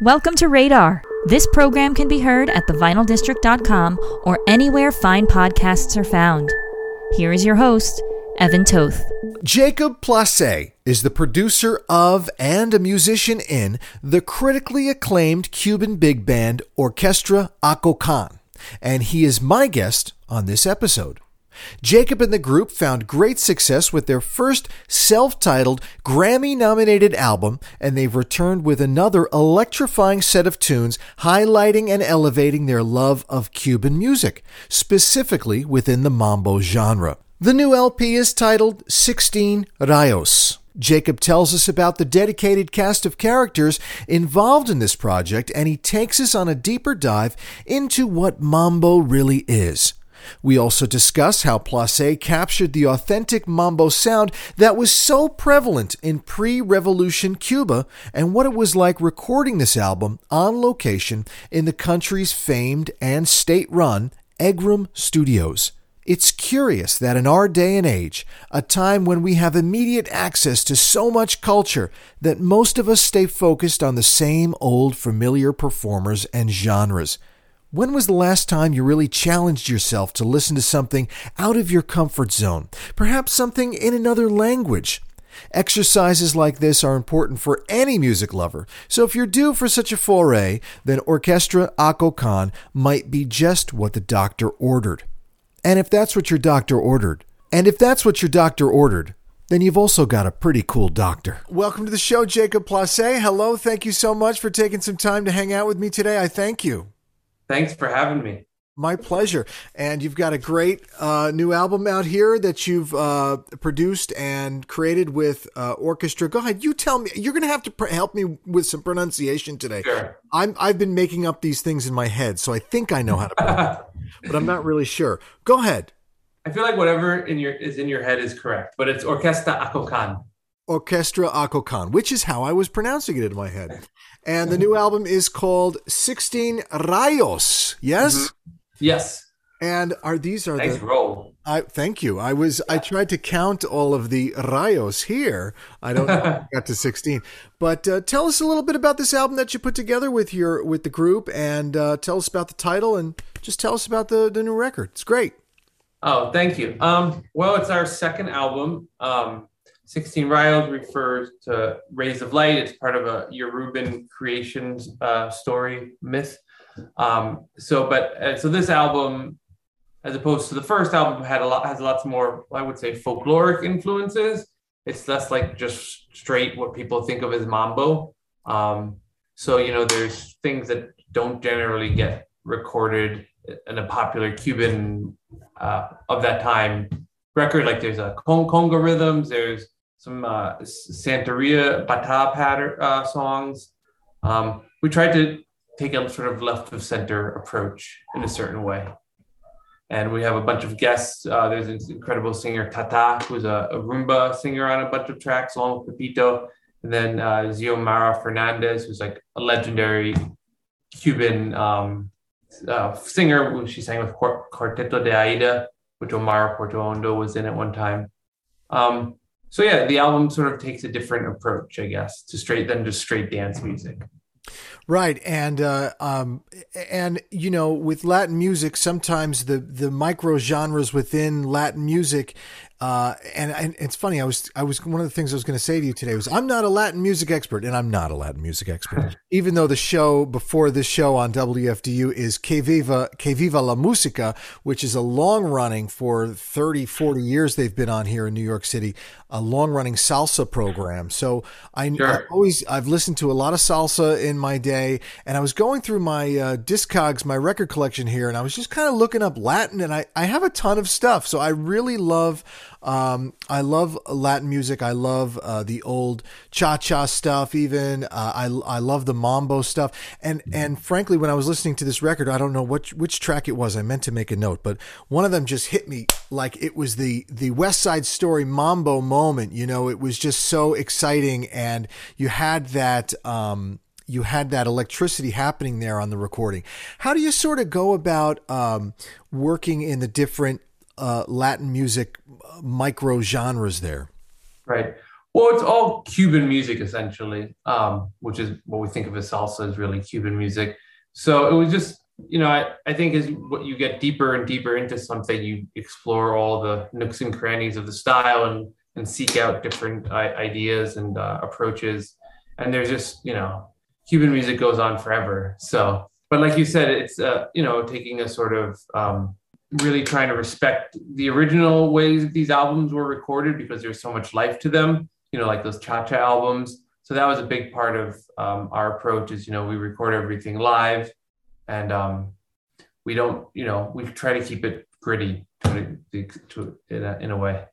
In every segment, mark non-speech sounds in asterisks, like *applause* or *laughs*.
Welcome to Radar. This program can be heard at thevinyldistrict.com or anywhere fine podcasts are found. Here is your host, Evan Toth. Jacob Plasse is the producer of and a musician in the critically acclaimed Cuban big band Orquesta Akokán, and he is my guest on this episode. Jacob and the group found great success with their first self titled Grammy nominated album, and they've returned with another electrifying set of tunes highlighting and elevating their love of Cuban music, specifically within the mambo genre. The new LP is titled 16 Rayos. Jacob tells us about the dedicated cast of characters involved in this project, and he takes us on a deeper dive into what mambo really is. We also discuss how Plasse captured the authentic mambo sound that was so prevalent in pre revolution Cuba and what it was like recording this album on location in the country's famed and state run Egrem Studios. It's curious that in our day and age, a time when we have immediate access to so much culture, that most of us stay focused on the same old familiar performers and genres. When was the last time you really challenged yourself to listen to something out of your comfort zone? Perhaps something in another language? Exercises like this are important for any music lover, so if you're due for such a foray, then Orquesta Akokán might be just what the doctor ordered. And if that's what your doctor ordered, and if that's what your doctor ordered, then you've also got a pretty cool doctor. Welcome to the show, Jacob Plasse. Hello, thank you so much for taking some time to hang out with me today. I thank you. Thanks for having me. My pleasure. And you've got a great uh, new album out here that you've uh, produced and created with uh, orchestra. Go ahead. You tell me. You're going to have to pr- help me with some pronunciation today. Sure. I'm, I've been making up these things in my head, so I think I know how to pronounce it, *laughs* but I'm not really sure. Go ahead. I feel like whatever in your is in your head is correct, but it's Orquesta Akokán. Orquesta Akokán, which is how I was pronouncing it in my head. And the new *laughs* album is called 16 Rayos. Yes? Mm-hmm. Yes. And are these are Nice the roll. I thank you. I was I tried to count all of the rayos here. I don't I got to 16. But uh, tell us a little bit about this album that you put together with your with the group and uh, tell us about the title and just tell us about the the new record. It's great. Oh, thank you. Um, well, it's our second album. Um, 16 Rayos refers to Rays of Light. It's part of a Yoruban creations uh, story myth. Um, so, but uh, so this album, as opposed to the first album, had a lot has lots more, I would say, folkloric influences. It's less like just straight what people think of as mambo. Um, so you know, there's things that don't generally get recorded in a popular Cuban uh, of that time record. Like there's a con- conga rhythms. There's some uh, Santeria bata pattern uh, songs. Um, we tried to take a sort of left of center approach in a certain way. And we have a bunch of guests. Uh, there's an incredible singer Tata, who's a, a, rumba singer on a bunch of tracks, along with Pepito. And then uh, Xiomara Fernandez, who's like a legendary Cuban um, uh, singer. She sang with Cuarteto de Aida, which Omara Portuondo was in at one time. Um, so yeah, the album sort of takes a different approach, I guess, to straight than just straight dance music. Right, and uh, um, and you know, with Latin music, sometimes the the micro genres within Latin music, uh, and, and it's funny. I was I was one of the things I was going to say to you today was I'm not a Latin music expert, and I'm not a Latin music expert. *laughs* Even though the show before this show on WFDU is Que Viva Que Viva la Música, which is a long running for 30, 40 years they've been on here in New York City, a long running salsa program. So I, Sure. I always I've listened to a lot of salsa in my day, and I was going through my uh, Discogs, my record collection here, and I was just kind of looking up Latin, and I I have a ton of stuff. So I really love. Um, I love Latin music. I love uh, the old cha cha stuff. Even uh, I I love the mambo stuff. And and frankly, when I was listening to this record, I don't know which which track it was. I meant to make a note, but one of them just hit me like it was the the West Side Story mambo moment. You know, it was just so exciting, and you had that. Um, you had that electricity happening there on the recording. How do you sort of go about um, working in the different uh, Latin music uh, micro genres there? Right. Well, it's all Cuban music essentially, um, which is what we think of as salsa is really Cuban music. So it was just, you know, I, I think as what you get deeper and deeper into something, you explore all the nooks and crannies of the style and and seek out different uh, ideas and uh, approaches. And there's just, you know, Cuban music goes on forever. So, but like you said, it's, uh, you know, taking a sort of um, really trying to respect the original ways these albums were recorded because there's so much life to them, you know, like those cha cha albums. So that was a big part of um, our approach is, you know, we record everything live and um, we don't, you know, we try to keep it gritty to, to, to in, a, in a way.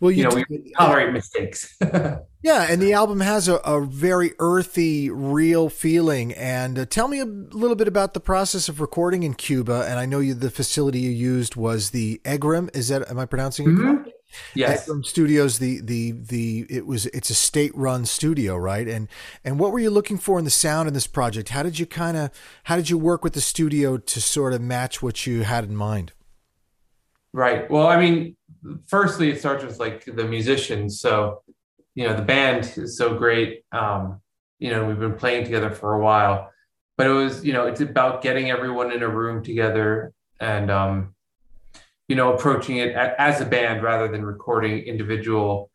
Well, you, you know, we tolerate mistakes. *laughs* yeah, and the album has a, a very earthy, real feeling. And uh, tell me a little bit about the process of recording in Cuba. And I know you, the facility you used was the Egrem. Is that am I pronouncing it mm-hmm. correctly? Yes. Egrem Studios. The the the it was it's a state run studio, right? And and what were you looking for in the sound in this project? How did you kind of how did you work with the studio to sort of match what you had in mind? Right. Well, I mean, firstly, it starts with like the musicians. So, you know, the band is so great. Um, you know, we've been playing together for a while, but it was, you know, it's about getting everyone in a room together and, um, you know, approaching it as a band rather than recording individual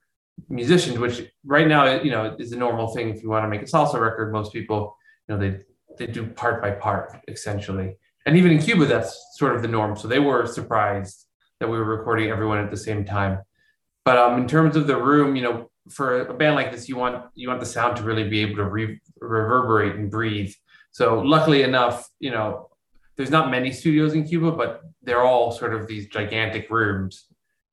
musicians, which right now, you know, is a normal thing. If you want to make a salsa record, most people, you know, they they do part by part essentially. And even in Cuba, that's sort of the norm. So they were surprised that we were recording everyone at the same time. But um, in terms of the room, you know, for a band like this, you want you want the sound to really be able to re- reverberate and breathe. So luckily enough, you know, there's not many studios in Cuba, but they're all sort of these gigantic rooms.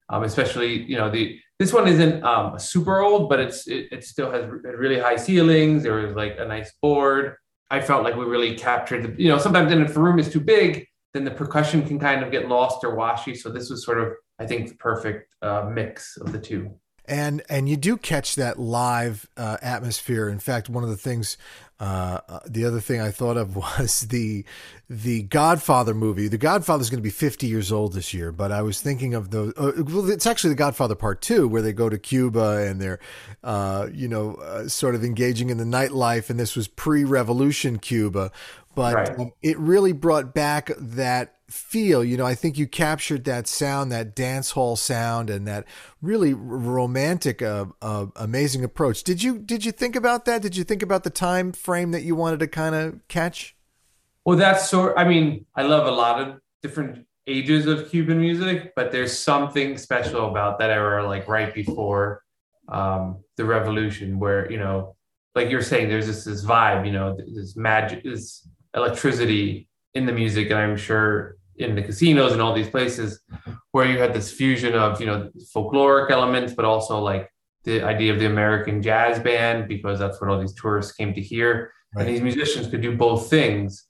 Um, especially, you know, the this one isn't um, super old, but it's it, it still has really high ceilings. There was like a nice board. I felt like we really captured the, you know, sometimes if a room is too big, then the percussion can kind of get lost or washy. So this was sort of, I think, the perfect uh, mix of the two. And and you do catch that live uh, atmosphere. In fact, one of the things, uh, uh the other thing I thought of *laughs* was the the Godfather movie. The Godfather is going to be 50 years old this year, but I was thinking of the. Uh, well, it's actually the Godfather Part Two, where they go to Cuba and they're, uh, you know, sort of engaging in the nightlife. And this was pre-revolution Cuba, but right. um, it really brought back that feel. You know, I think you captured that sound, that dance hall sound, and that really romantic, uh, uh, amazing approach. Did you did you think about that? Did you think about the time frame that you wanted to kind of catch? Well, that's sort. I mean, I love a lot of different ages of Cuban music, but there's something special about that era, like right before um, the revolution, where you know, like you're saying, there's just this vibe, you know, this magic, this electricity in the music, and I'm sure in the casinos and all these places where you had this fusion of you know folkloric elements, but also like the idea of the American jazz band because that's what all these tourists came to hear, right. and these musicians could do both things.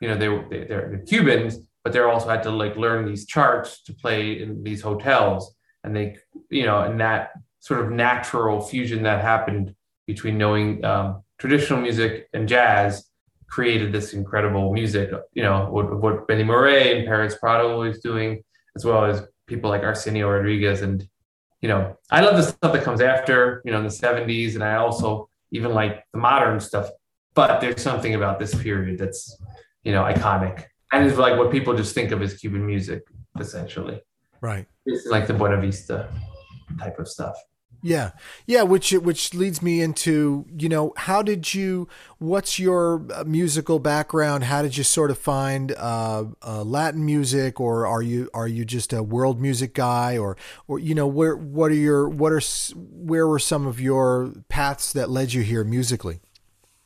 You know, they were they, they're Cubans, but they also had to like learn these charts to play in these hotels, and they you know, and that sort of natural fusion that happened between knowing um, traditional music and jazz created this incredible music, you know, what, what Benny Moré and Pérez Prado was doing, as well as people like Arsenio Rodriguez. And, you know, I love the stuff that comes after, you know, in the 70s. And I also even like the modern stuff. But there's something about this period that's, you know, iconic. And it's like what people just think of as Cuban music, essentially. Right. It's like the Buena Vista type of stuff. Yeah, yeah, which which leads me into you know how did you what's your uh, musical background? How did you sort of find uh, uh, Latin music, or are you are you just a world music guy, or or you know where what are your what are where were some of your paths that led you here musically?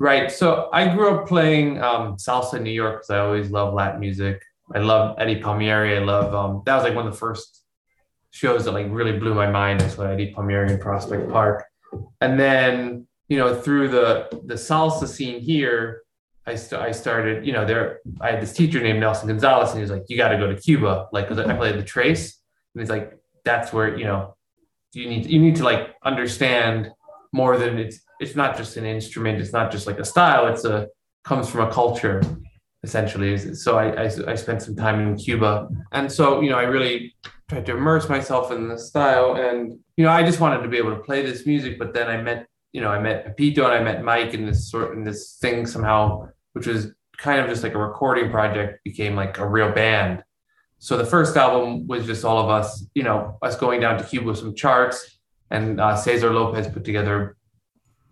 Right. So I grew up playing um, salsa in New York because I always love Latin music. I love Eddie Palmieri. I love um, that was like one of the first shows that like really blew my mind is what I did Palmieri in Prospect Park. And then, you know, through the the salsa scene here, I, st- I started, you know, there I had this teacher named Nelson Gonzalez, and he was like, you got to go to Cuba, like, because I played the tres, and he's like, that's where you know, you need to, you need to like understand more than it's it's not just an instrument, it's not just like a style, it's a comes from a culture essentially. So I, I, I spent some time in Cuba, and so you know, I really tried to immerse myself in the style. And, you know, I just wanted to be able to play this music. But then I met, you know, I met Pepito and I met Mike in this sort in this thing somehow, which was kind of just like a recording project, became like a real band. So the first album was just all of us, you know, us going down to Cuba with some charts, and uh, Cesar Lopez put together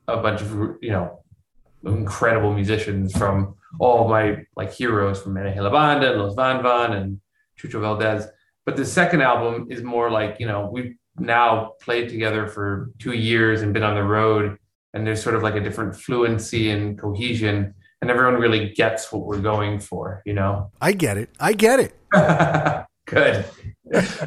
a bunch of, you know, incredible musicians from all my like heroes from NG La Banda, Los Van Van, and Chucho Valdés. But the second album is more like, you know, we've now played together for two years and been on the road, and there's sort of like a different fluency and cohesion, and everyone really gets what we're going for, you know? I get it. I get it. *laughs* Good.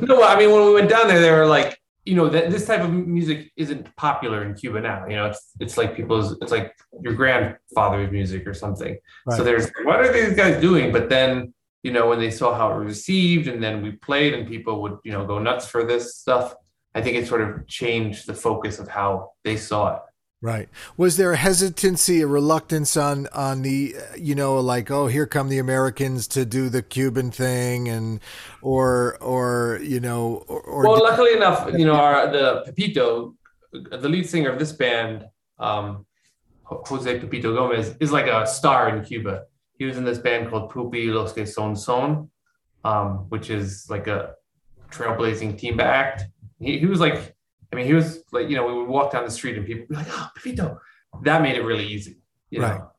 no, I mean, when we went down there, they were like, you know, that this type of music isn't popular in Cuba now. You know, it's it's like people's, it's like your grandfather's music or something. Right. So there's, what are these guys doing? But then, you know, when they saw how it was received, and then we played, and people would, you know, go nuts for this stuff. I think it sort of changed the focus of how they saw it. Right. Was there a hesitancy, a reluctance on on the, you know, like, oh, here come the Americans to do the Cuban thing, and or or you know, or, or well, luckily enough, you know, our the Pepito, the lead singer of this band, um, Jose Pepito Gomez, is like a star in Cuba. He was in this band called Pupy Los Que Son Son, um, which is like a trailblazing team act. He, he was like I mean, he was like, you know, we would walk down the street and people would be like, oh, Pepito. That made it really easy, you right. know.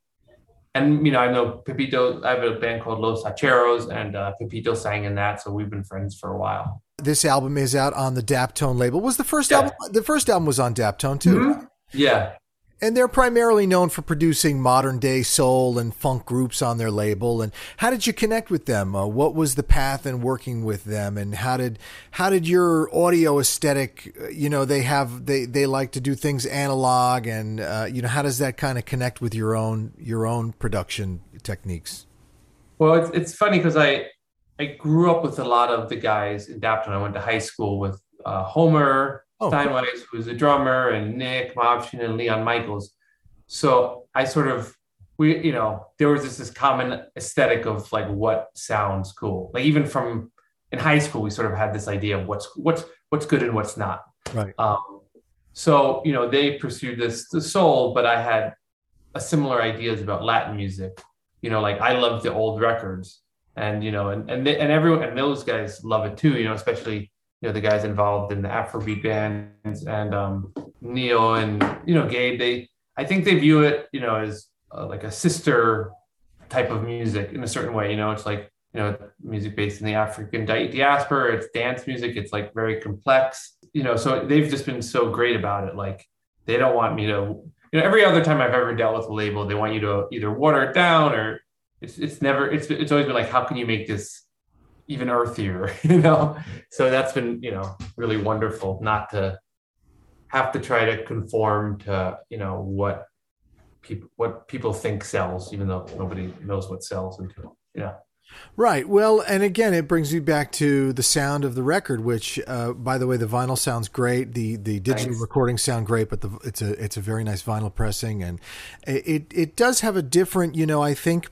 And, you know, I know Pepito, I have a band called Los Hacheros, and uh, Pepito sang in that. So we've been friends for a while. This album is out on the Daptone label. Was the first yeah. album, the first album was on Daptone too? Mm-hmm. Yeah. And they're primarily known for producing modern day soul and funk groups on their label. And how did you connect with them? Uh, what was the path in working with them? And how did how did your audio aesthetic? Uh, you know, they have they they like to do things analog, and uh, you know, how does that kind of connect with your own your own production techniques? Well, it's it's funny because I I grew up with a lot of the guys in Daptone. I went to high school with uh, Homer oh, Steinweiss, who was a drummer, and Nick Movshon and Leon Michels. So I sort of we you know there was this this common aesthetic of like what sounds cool. Like even from in high school, we sort of had this idea of what's what's what's good and what's not. Right. Um, so you know they pursued this the soul, but I had a similar ideas about Latin music. You know, like I loved the old records, and you know, and and they, and everyone and those guys love it too. You know, especially you know the guys involved in the Afrobeat bands and um, Neo and you know Gabe. They I think they view it you know as uh, like a sister type of music in a certain way. You know, it's like you know music based in the African diaspora. It's dance music. It's like very complex. You know, so they've just been so great about it. Like they don't want me to. You know, every other time I've ever dealt with a label, they want you to either water it down or it's it's never it's it's always been like how can you make this even earthier, *laughs* you know. So that's been, you know, really wonderful not to have to try to conform to, you know, what people what people think sells, even though nobody knows what sells until yeah. Right. Well, and again, it brings you back to the sound of the record, which, uh, by the way, the vinyl sounds great. The the digital Thanks. recordings sound great, but the, it's a it's a very nice vinyl pressing, and it it does have a different. You know, I think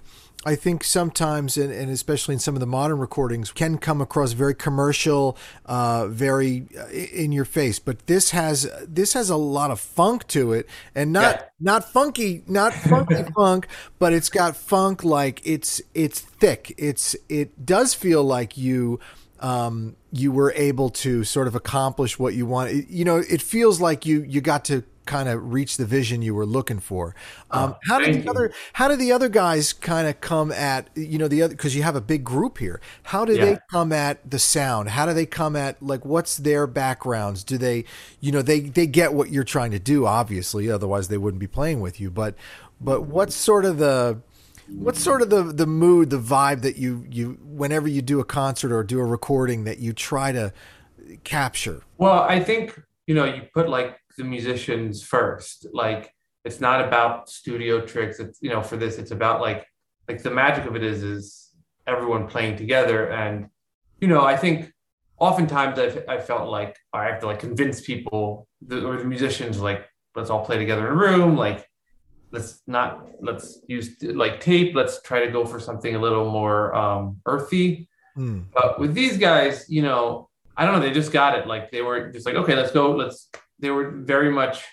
I think sometimes, and, and, especially in some of the modern recordings, can come across very commercial, uh, very uh, in your face. But this has this has a lot of funk to it, and not yeah. not funky, not funky *laughs* funk, but it's got funk like it's it's thick. It's it does feel like you um, you were able to sort of accomplish what you want. You know, it feels like you you got to kind of reach the vision you were looking for. Um, oh, how did the other how did the other guys kind of come at you know the other because you have a big group here. How do yeah. they come at the sound? How do they come at like what's their backgrounds? Do they you know they they get what you're trying to do obviously otherwise they wouldn't be playing with you. But but what's sort of the what's sort of the the mood, the vibe that you you whenever you do a concert or do a recording that you try to capture? Well, I think you know you put like the musicians first. Like it's not about studio tricks. It's you know for this it's about like like the magic of it is is everyone playing together and you know I think oftentimes I've, I felt like I have to like convince people the, or the musicians like let's all play together in a room like let's not let's use like tape let's try to go for something a little more um, earthy mm. but with these guys you know I don't know, they just got it. Like they were just like, okay, let's go. Let's. They were very much.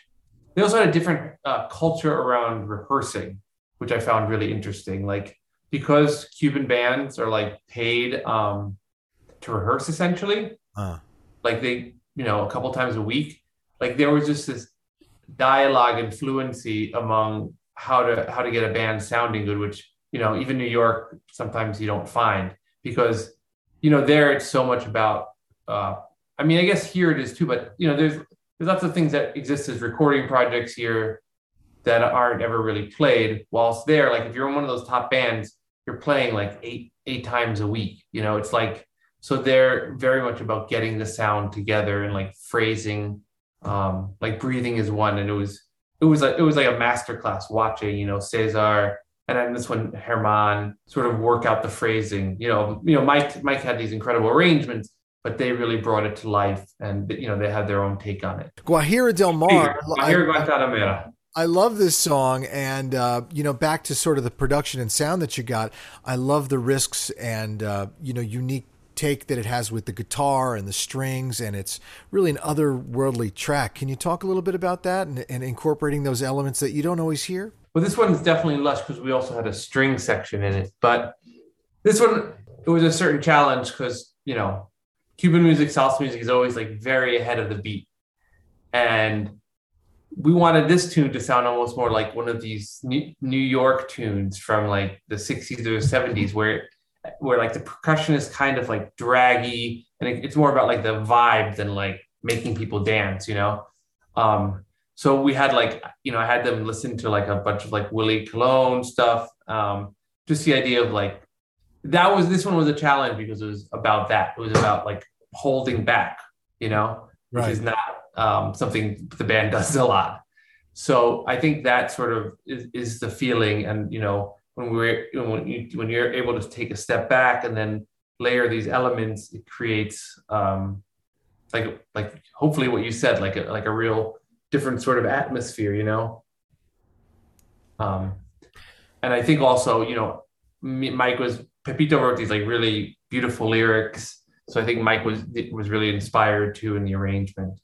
They also had a different uh, culture around rehearsing, which I found really interesting. Like because Cuban bands are like paid um, to rehearse essentially, uh. like they, you know, a couple times a week. Like there was just this dialogue and fluency among how to how to get a band sounding good, which you know even New York sometimes you don't find because you know there it's so much about. Uh, I mean, I guess here it is too, but you know there's there's lots of things that exist as recording projects here that aren't ever really played. Whilst there, like if you're in one of those top bands, you're playing like eight eight times a week. You know, it's like so they're very much about getting the sound together and like phrasing um, like breathing is one, and it was it was like it was like a master class watching, you know, Cesar and then this one Herman sort of work out the phrasing. You know, you know, Mike Mike had these incredible arrangements, but they really brought it to life, and you know, they had their own take on it. Guajira del Mar. Guajira Guantanamera. I love this song, and uh, you know, back to sort of the production and sound that you got. I love the risks and uh, you know, unique take that it has with the guitar and the strings, and it's really an otherworldly track. Can you talk a little bit about that and, and incorporating those elements that you don't always hear? Well, this one's definitely lush because we also had a string section in it, but this one it was a certain challenge because you know Cuban music, salsa music is always like very ahead of the beat, and we wanted this tune to sound almost more like one of these New York tunes from like the 60s or 70s, where where like the percussion is kind of like draggy and it's more about like the vibe than like making people dance, you know? Um, so we had like, you know, I had them listen to like a bunch of like Willie Colon stuff. Um, just the idea of like, that was, this one was a challenge because it was about that. It was about like holding back, you know, right. which is not um, something the band *laughs* does a lot. So I think that sort of is, is the feeling and, you know, when we're when you when you're able to take a step back and then layer these elements, it creates um, like like hopefully what you said, like a like a real different sort of atmosphere, you know. Um, and I think also, you know, Mike was Pepito wrote these like really beautiful lyrics, so I think Mike was was really inspired too in the arrangement.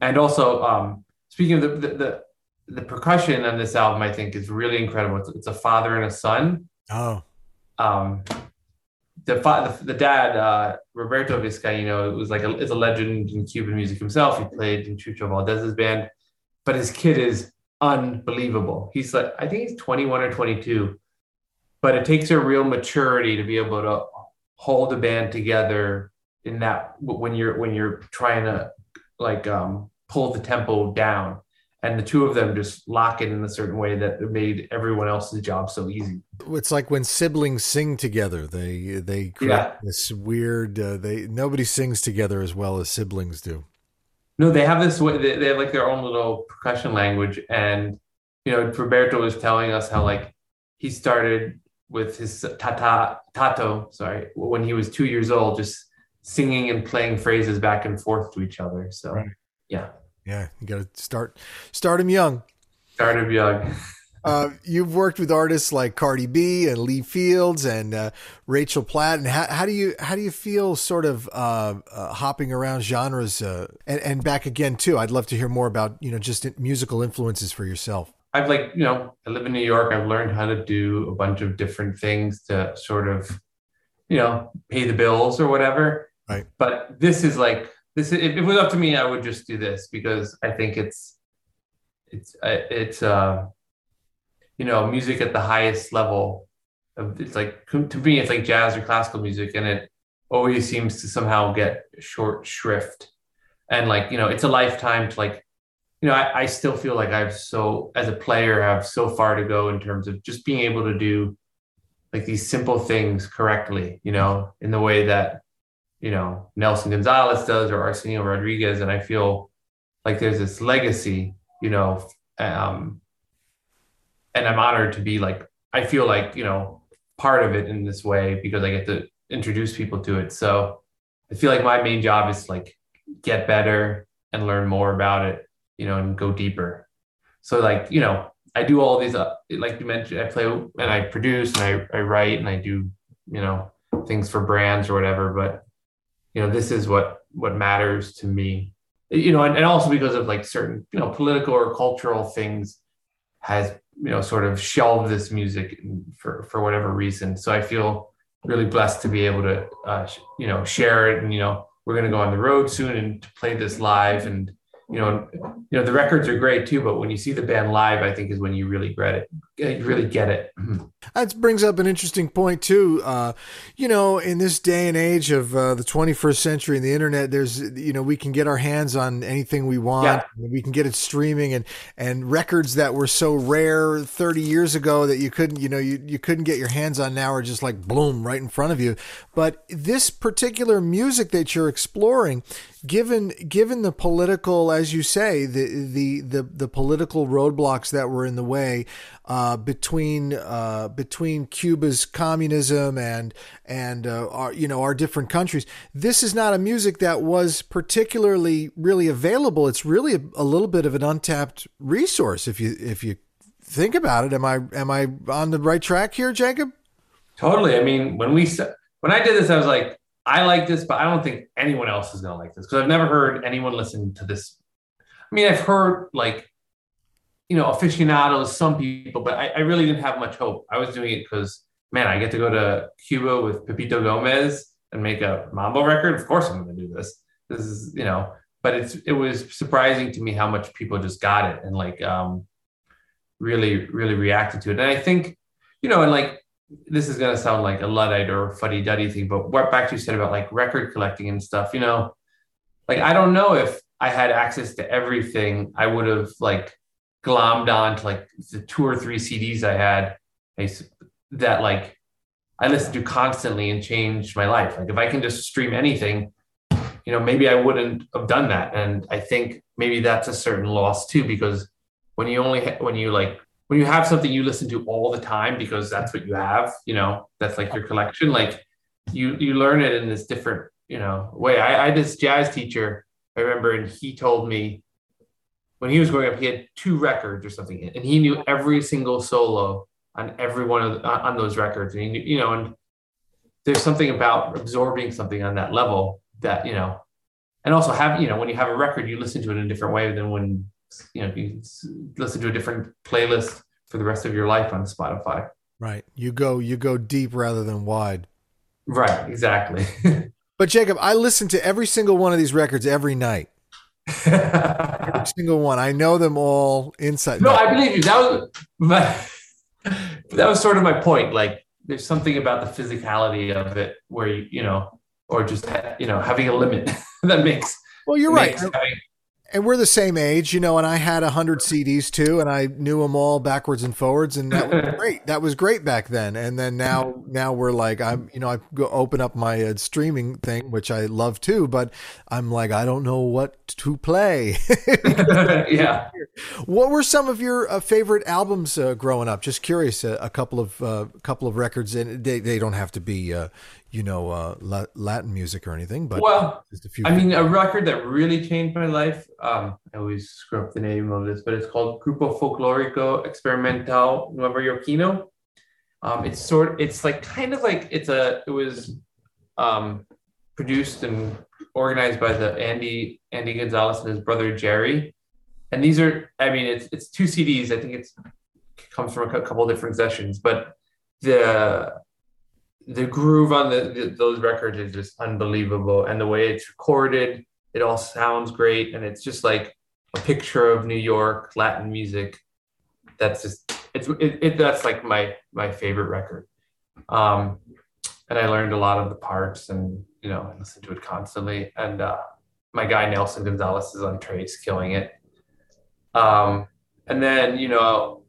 And also, um, speaking of the, the, the the percussion on this album, I think, is really incredible. It's, it's a father and a son. Oh. Um, the, fa- the, the dad, uh, Roberto Vizcaino, was like a, is a legend in Cuban music himself. He played in Chucho Valdés's band, but his kid is unbelievable. He's like, I think he's 21 or 22, but it takes a real maturity to be able to hold a band together in that when you're when you're trying to like um, pull the tempo down and the two of them just lock it in a certain way that made everyone else's job so easy. It's like when siblings sing together; they they create yeah. this weird. Uh, they nobody sings together as well as siblings do. No, they have this. way They have like their own little percussion language, and you know, Roberto was telling us how like he started with his tata tato, sorry, when he was two years old, just singing and playing phrases back and forth to each other. So, right. yeah. Yeah, you got to start start him young. Start him young. *laughs* uh, you've worked with artists like Cardi B and Lee Fields and uh, Rachel Platt. And how, how, do you how do you feel sort of uh, uh hopping around genres uh, and, and back again too? I'd love to hear more about you know just musical influences for yourself. I've like you know I live in New York. I've learned how to do a bunch of different things to sort of you know pay the bills or whatever. Right. But this is like this if it was up to me, I would just do this because I think it's it's uh, it's uh you know music at the highest level. Of, it's like to me, it's like jazz or classical music, and it always seems to somehow get short shrift. And like you know, it's a lifetime to like you know, I, I still feel like I've so as a player I have so far to go in terms of just being able to do like these simple things correctly, you know, in the way that you know Nelson Gonzalez does or Arsenio Rodriguez, and I feel like there's this legacy, you know, um, and I'm honored to be like I feel like you know part of it in this way because I get to introduce people to it. So I feel like my main job is like get better and learn more about it, you know, and go deeper. So like you know I do all these uh, like you mentioned I play and I produce and I, I write and I do you know things for brands or whatever but you know, this is what what matters to me. You know, and, and also because of like certain, you know, political or cultural things has, you know, sort of shelved this music for for whatever reason. So I feel really blessed to be able to, uh, you know, share it. And you know, we're going to go on the road soon and to play this live and you know, you know the records are great too, but when you see the band live, I think is when you really get it. You really get it. Mm-hmm. That brings up an interesting point too. Uh, you know, in this day and age of uh, the 21st century and the internet, there's you know we can get our hands on anything we want. Yeah. We can get it streaming and and records that were so rare 30 years ago that you couldn't you know you you couldn't get your hands on now are just like bloom right in front of you. But this particular music that you're exploring given given the political, as you say, the the the, the political roadblocks that were in the way uh, between uh, between Cuba's communism and and uh, our, you know our different countries, this is not a music that was particularly really available. It's really a, a little bit of an untapped resource if you if you think about it. Am I am I on the right track here, Jacob? Totally. I mean, when we when I did this, I was like, I like this, but I don't think anyone else is going to like this because I've never heard anyone listen to this. I mean, I've heard like, you know, aficionados, some people, but I, I really didn't have much hope. I was doing it because, man, I get to go to Cuba with Pepito Gomez and make a mambo record. Of course, I'm going to do this. This is, you know, but it's it was surprising to me how much people just got it and like um really really reacted to it. And I think, you know, and like this is going to sound like a luddite or fuddy duddy thing, but what back to you said about like record collecting and stuff, you know, like I don't know if I had access to everything, I would have like glommed on to like the two or three CDs I had that like I listened to constantly and changed my life. Like if I can just stream anything, you know, maybe I wouldn't have done that. And I think maybe that's a certain loss too, because when you only, ha- when you like when you have something you listen to all the time because that's what you have, you know, that's like your collection, like you you learn it in this different, you know, way. I, I had this jazz teacher, I remember, and he told me when he was growing up, he had two records or something, and he knew every single solo on every one of the, on those records. And he knew, you know, and there's something about absorbing something on that level that, you know, and also have, you know, when you have a record, you listen to it in a different way than when you know you listen to a different playlist for the rest of your life on Spotify. Right. You go you go deep rather than wide. Right. Exactly. *laughs* but Jacob, I listen to every single one of these records every night. every *laughs* single one. I know them all inside. No, I believe you. That was my, that was sort of my point. Like, there's something about the physicality of it where you you know, or just you know having a limit *laughs* that makes. Well, you're right. Having, and we're the same age, you know, and I had a hundred CDs too, and I knew them all backwards and forwards, and that was *laughs* great. That was great back then. And then now, now we're like, I'm, you know, I go open up my uh, streaming thing, which I love too, but I'm like, I don't know what to play. *laughs* *laughs* yeah. What were some of your uh, favorite albums uh, growing up? Just curious. Uh, a couple of uh, couple of records, and they they don't have to be, uh, you know, uh, Latin music or anything. But well, just a few. I mean, a record that really changed my life. Um, I always screw up the name of this, but it's called Grupo Folclórico Experimental Nuevayorquino. Um, it's sort. It's like kind of like it's a. It was um, produced and organized by the Andy Andy Gonzalez and his brother Jerry. And these are, I mean, it's it's two CDs. I think it's it comes from a couple different sessions, but the the groove on the, the, those records is just unbelievable. And the way it's recorded it all sounds great. And it's just like a picture of new york latin music. That's just it's it, it that's like my my favorite record. Um and i learned a lot of the parts and you know i listened to it constantly. And uh my guy nelson gonzalez is on tres killing it. Um and then you know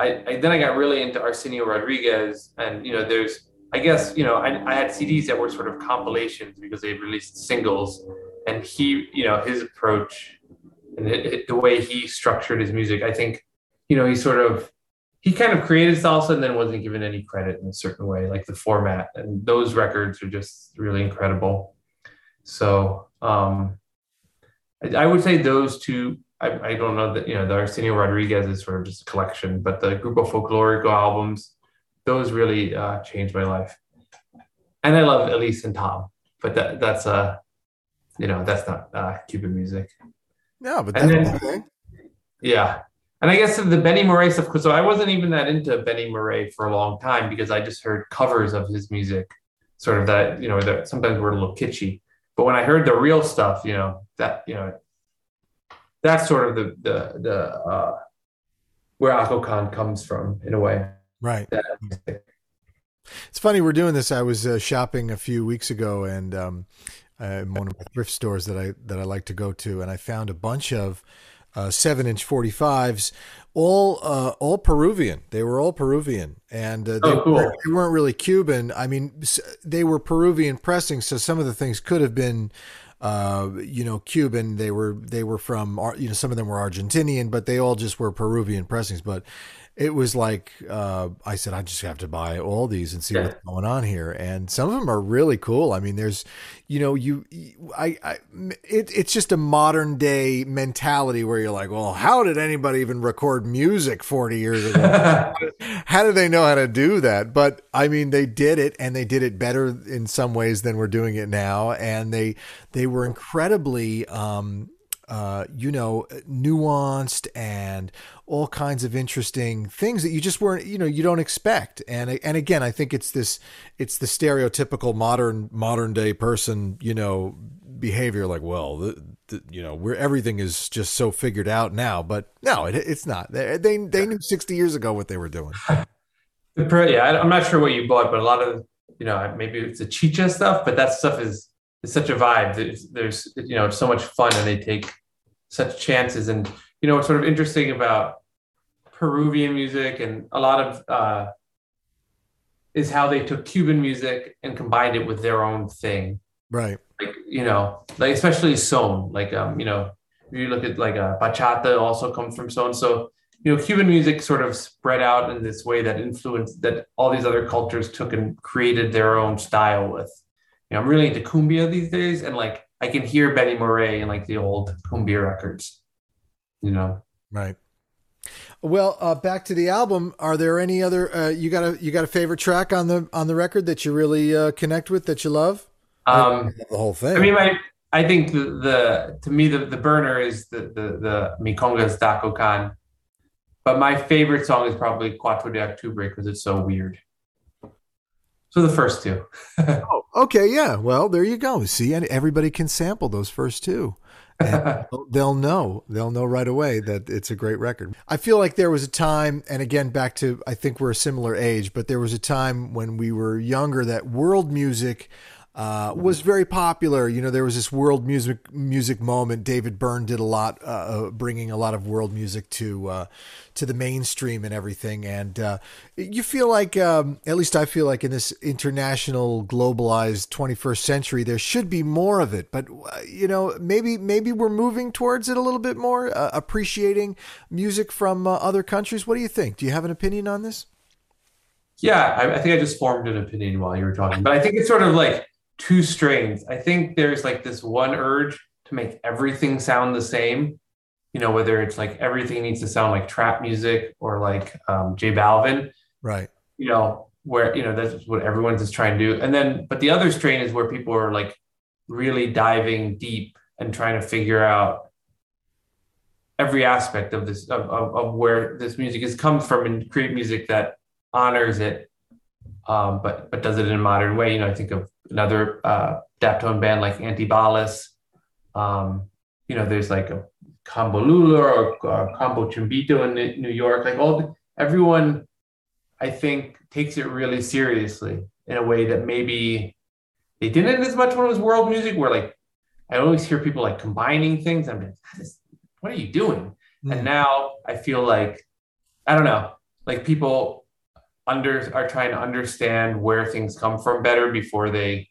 I, I then i got really into arsenio rodriguez. And you know there's I guess you know I, I had CDs that were sort of compilations because they released singles, and he you know his approach and it, it, the way he structured his music, I think you know he sort of he kind of created salsa and then wasn't given any credit in a certain way, like the format. And those records are just really incredible. So um, I, I would say those two. I, I don't know that you know the Arsenio Rodriguez is sort of just a collection, but the Grupo Folklorico albums those really uh, changed my life. And I love Elis and Tom but that that's uh you know that's not uh, Cuban music. No, but And that's then-. Yeah. And I guess the Benny Moré stuff, because so I wasn't even that into Benny Moré for a long time because I just heard covers of his music, sort of that, you know, that sometimes were a little kitschy. But when I heard the real stuff, you know, that, you know, that's sort of the, the, the, uh, where Akokán comes from in a way. Right. That, It's funny we're doing this. I was uh, shopping a few weeks ago, and um, uh, in one of my thrift stores that I that I like to go to, and I found a bunch of uh, seven inch forty fives, all uh, all Peruvian. They were all Peruvian, and uh, they, Oh, cool. weren't, they weren't really Cuban. I mean, they were Peruvian pressings, so some of the things could have been. Uh, you know, Cuban. They were they were from you know some of them were Argentinian, but they all just were Peruvian pressings. But it was like uh, I said, I just have to buy all these and see Yeah. what's going on here. And some of them are really cool. I mean, there's, you know, you, I, I it, it's just a modern day mentality where you're like, well, how did anybody even record music 40 years ago? *laughs* how do they know how to do that? But I mean, they did it, and they did it better in some ways than we're doing it now. And they they were incredibly, um, uh, you know, nuanced and all kinds of interesting things that you just weren't, you know, you don't expect. And and again, I think it's this, it's the stereotypical modern modern day person, you know, behavior. Like, well, the, the, you know, where everything is just so figured out now. But no, it, it's not. They, they they knew sixty years ago what they were doing. Yeah, I'm not sure what you bought, but a lot of you know maybe it's the chicha stuff, but that stuff is is such a vibe. There's, there's you know so much fun, and they take such chances. And you know what's sort of interesting about Peruvian music and a lot of uh, is how they took Cuban music and combined it with their own thing. Right. Like you know, like especially son. Like um, you know, if you look at like uh, bachata, also comes from son. So you know, Cuban music sort of spread out in this way that influenced that all these other cultures took and created their own style with. You know, I'm really into cumbia these days, and like I can hear Benny Moré and like the old cumbia records. You know, Right. Well, uh, back to the album. Are there any other uh, you got a you got a favorite track on the on the record that you really uh, connect with that you love? um, the whole thing. I mean, my I think the, the to me the, the burner is the the the Mikongas Daco Khan, but my favorite song is probably Cuatro de Octubre because it's so weird. So the first two. *laughs* oh, okay, yeah. Well, there you go. See, and everybody can sample those first two. And *laughs* they'll know. They'll know right away that it's a great record. I feel like there was a time, and again, back to I think we're a similar age, but there was a time when we were younger that world music uh, was very popular. You know, there was this world music music moment. David Byrne did a lot, uh, uh, bringing a lot of world music to uh, to the mainstream and everything. And uh, you feel like, um, at least I feel like, in this international, globalized 21st century, there should be more of it. But uh, you know, maybe maybe we're moving towards it a little bit more, appreciating music from other countries. What do you think? Do you have an opinion on this? Yeah, I, I think I just formed an opinion while you were talking, but I think it's sort of like two strains. I think there's like this one urge to make everything sound the same. You know, whether it's like everything needs to sound like trap music or like um, J Balvin. Right. You know, where you know that's what everyone's just trying to do. And then, but the other strain is where people are like really diving deep and trying to figure out every aspect of this of, of, of where this music has come from and create music that honors it um, but but does it in a modern way you know i think of another uh, daptone band like antibalas. Um, you know there's like a combo lula or uh, combo chimbita in new york. Like all the, everyone i think takes it really seriously in a way that maybe they didn't as much when it was world music where like i always hear people like combining things. I'm like "That is- what are you doing? Mm. and now i feel like i don't know like people under are trying to understand where things come from better before they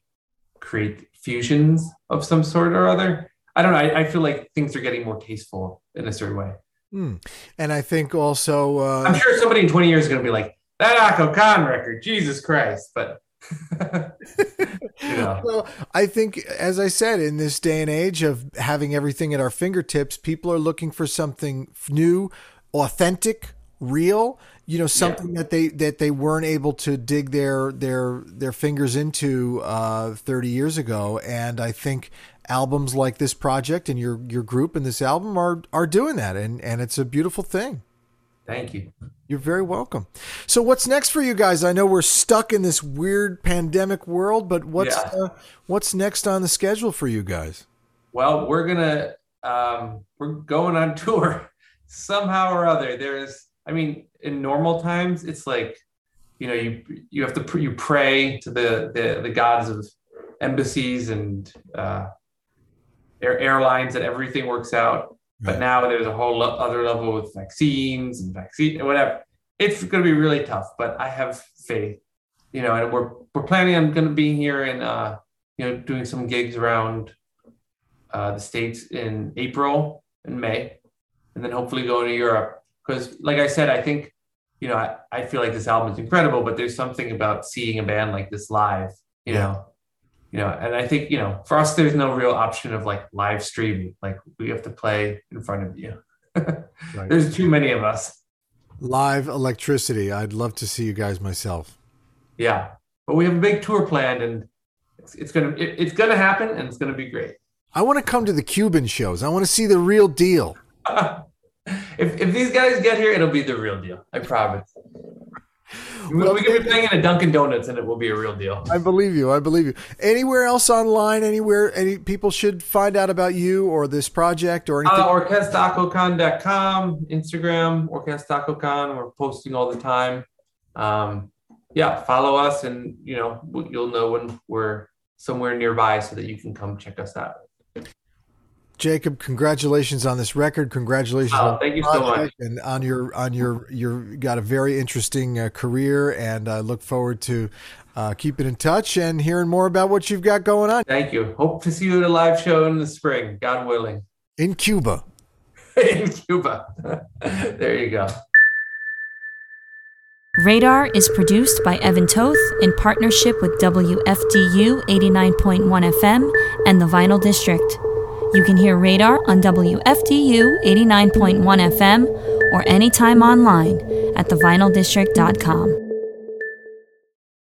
create fusions of some sort or other. I don't know i, I feel like things are getting more tasteful in a certain way. Mm. And I think also, uh, i'm sure somebody in 20 years is going to be like that Akokán record jesus christ but *laughs* know. Well, I think, as I said, in this day and age of having everything at our fingertips, people are looking for something new, authentic, real, you know something yeah. that they that they weren't able to dig their their their fingers into uh, 30 years ago and I think albums like this project and your your group and this album are are doing that and and it's a beautiful thing. Thank you. You're very welcome. So what's next for you guys? I know we're stuck in this weird pandemic world, but what's yeah. uh, what's next on the schedule for you guys? Well, we're gonna um, we're going on *laughs* tour somehow or other. There's, I mean, in normal times, it's like, you know, you you have to you pray to the the, the gods of embassies and uh, air, airlines that everything works out. But now there's a whole lo- other level with vaccines and vaccine and whatever. It's going to be really tough, but I have faith, you know, and we're we're planning on going to be here and uh, you know doing some gigs around uh, the states in April and May, and then hopefully going to Europe. Because, like I said, I think you know I, I feel like this album is incredible, but there's something about seeing a band like this live, you yeah. know, you know, and I think, you know, for us, there's no real option of like live streaming. Like we have to play in front of you. *laughs* right. There's too many of us. Live electricity. I'd love to see you guys myself. Yeah. But we have a big tour planned and it's, it's to, it, it's going to happen and it's going to be great. I want to come to the Cuban shows. I want to see the real deal. *laughs* if, if these guys get here, it'll be the real deal. I promise. Well, we can be playing in a Dunkin' Donuts, and it will be a real deal. I believe you. I believe you. Anywhere else online? Anywhere? Any people should find out about you or this project or anything? Uh, OrquestaAkokan.com, Instagram, OrquestaAkokan. We're posting all the time. Um, yeah, follow us, and you know you'll know when we're somewhere nearby, so that you can come check us out. Jacob, congratulations on this record. Congratulations oh, on thank you so much. and on your on your you've got a very interesting uh, career, and I look forward to uh, keeping in touch and hearing more about what you've got going on. Thank you. Hope to see you at a live show in the spring, God willing. In Cuba. *laughs* in Cuba. *laughs* there you go. Radar is produced by Evan Toth in partnership with WFDU 89.1 FM and the Vinyl District. You can hear Radar on WFDU 89.1 FM or anytime online at thevinyldistrict.com.